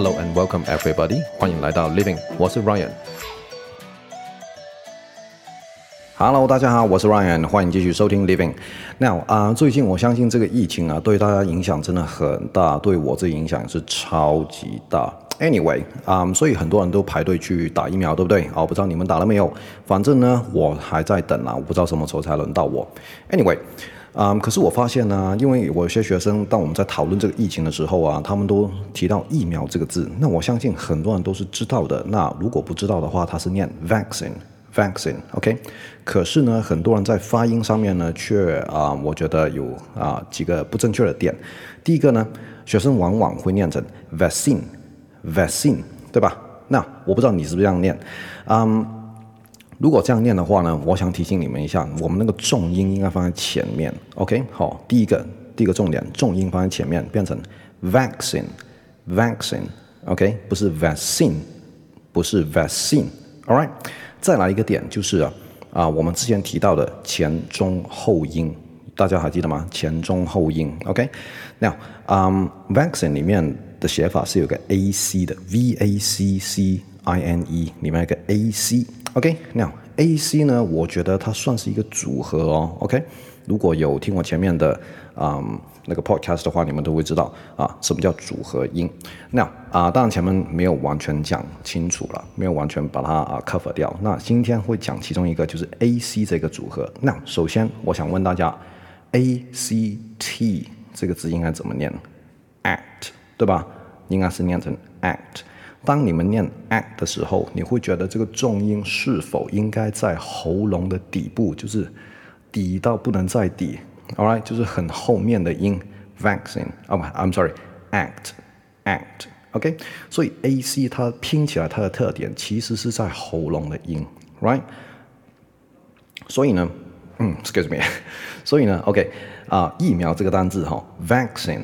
Hello and welcome everybody，欢迎来到 Living，我是 Ryan。Hello，大家好，我是 Ryan，欢迎继续收听 Living。Now 啊，最近我相信这个疫情啊，对大家影响真的很大，对我这影响是超级大。Anyway，啊、所以很多人都排队去打疫苗，对不对？哦，不知道你们打了没有？反正呢，我还在等啊，我不知道什么时候才轮到我。Anyway，啊、可是我发现呢、因为我有些学生，当我们在讨论这个疫情的时候啊，他们都提到疫苗这个字，那我相信很多人都是知道的。那如果不知道的话，他是念 vaccine，vaccine，OK？、可是呢，很多人在发音上面呢，却啊，我觉得有啊几个不正确的点。第一个呢，学生往往会念成 vaccine。vaccine 对吧？那我不知道你是不是这样念，嗯，如果这样念的话呢，我想提醒你们一下，我们那个重音应该放在前面，OK？好，第一个第一个重点，重音放在前面，变成 vaccine，vaccine，OK？不是 vaccine，不是 vaccine，all right？再来一个点就是啊，啊，我们之前提到的前中后音，大家还记得吗？前中后音，OK？那嗯，vaccine 里面。的写法是有个 a c 的 v a c c i n e 里面有个 ac OK，now A C 呢，我觉得它算是一个组合哦，OK，如果有听我前面的嗯那个 podcast 的话，你们都会知道啊什么叫组合音。那啊，当然前面没有完全讲清楚了，没有完全把它啊 cover 掉。那今天会讲其中一个就是 a c 这个组合。那首先我想问大家，a c t 这个字应该怎么念？act。对吧？应该是念成 act。当你们念 act 的时候，你会觉得这个重音是否应该在喉咙的底部，就是底到不能再底，all right，就是很后面的音。vaccine，哦不，I'm sorry，act，act，OK。所以 ac 它拼起来它的特点其实是在喉咙的音，right？所以呢，嗯，excuse me，所以呢，OK，啊，疫苗这个单字哈，vaccine。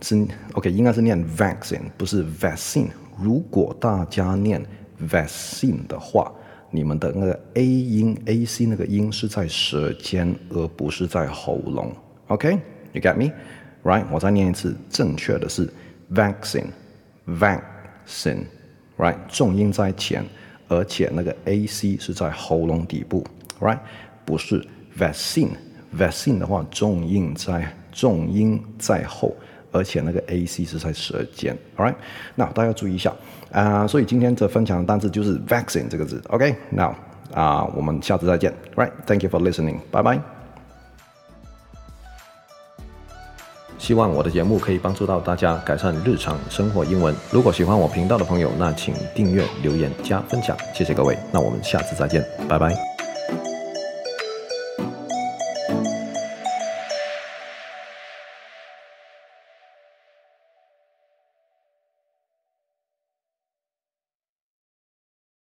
是 OK，应该是念 vaccine，不是 vaccine。如果大家念 vaccine 的话，你们的那个 a 音 a c 那个音是在舌尖，而不是在喉咙。OK，you、get me？Right？我再念一次，正确的是 vaccine，vaccine，right？重音在前，而且那个 a c 是在喉咙底部，right？不是 vaccine，vaccine 的话重音在重音在后。而且那个 A C 是在舌尖，All right，那大家注意一下啊、所以今天这分享的单词就是 vaccine 这个字，OK，Now、啊、我们下次再见，Right，Thank you for listening，拜拜。希望我的节目可以帮助到大家改善日常生活英文。如果喜欢我频道的朋友，那请订阅、留言、加分享，谢谢各位。那我们下次再见，拜拜。